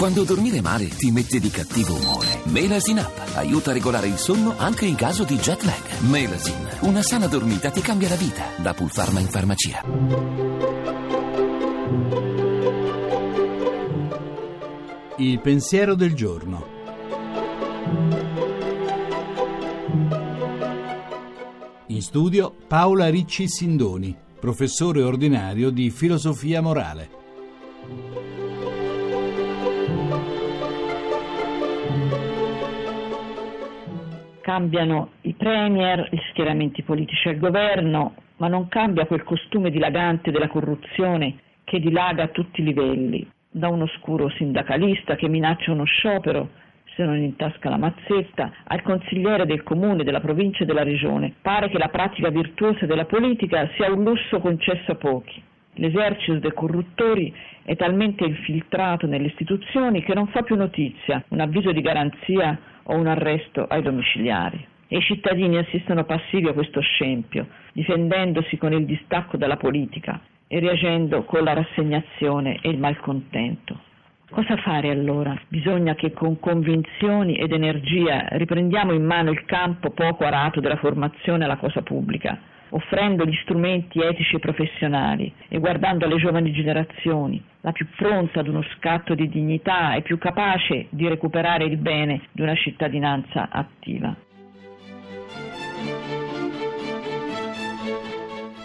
Quando dormire male ti mette di cattivo umore. Melasin Up aiuta a regolare il sonno anche in caso di jet lag. Melasin, una sana dormita ti cambia la vita. Da Pulpharma in farmacia. Il pensiero del giorno. In studio Paola Ricci Sindoni, professore ordinario di filosofia morale. Cambiano i premier, gli schieramenti politici al governo, ma non cambia quel costume dilagante della corruzione che dilaga a tutti i livelli, da un oscuro sindacalista che minaccia uno sciopero se non intasca la mazzetta, al consigliere del comune, della provincia e della regione. Pare che la pratica virtuosa della politica sia un lusso concesso a pochi. L'esercito dei corruttori è talmente infiltrato nelle istituzioni che non fa più notizia un avviso di garanzia o un arresto ai domiciliari. E i cittadini assistono passivi a questo scempio, difendendosi con il distacco dalla politica e reagendo con la rassegnazione e il malcontento. Cosa fare allora? Bisogna che con convinzioni ed energia riprendiamo in mano il campo poco arato della formazione alla cosa pubblica, offrendo gli strumenti etici e professionali e guardando alle giovani generazioni, la più pronta ad uno scatto di dignità e più capace di recuperare il bene di una cittadinanza attiva.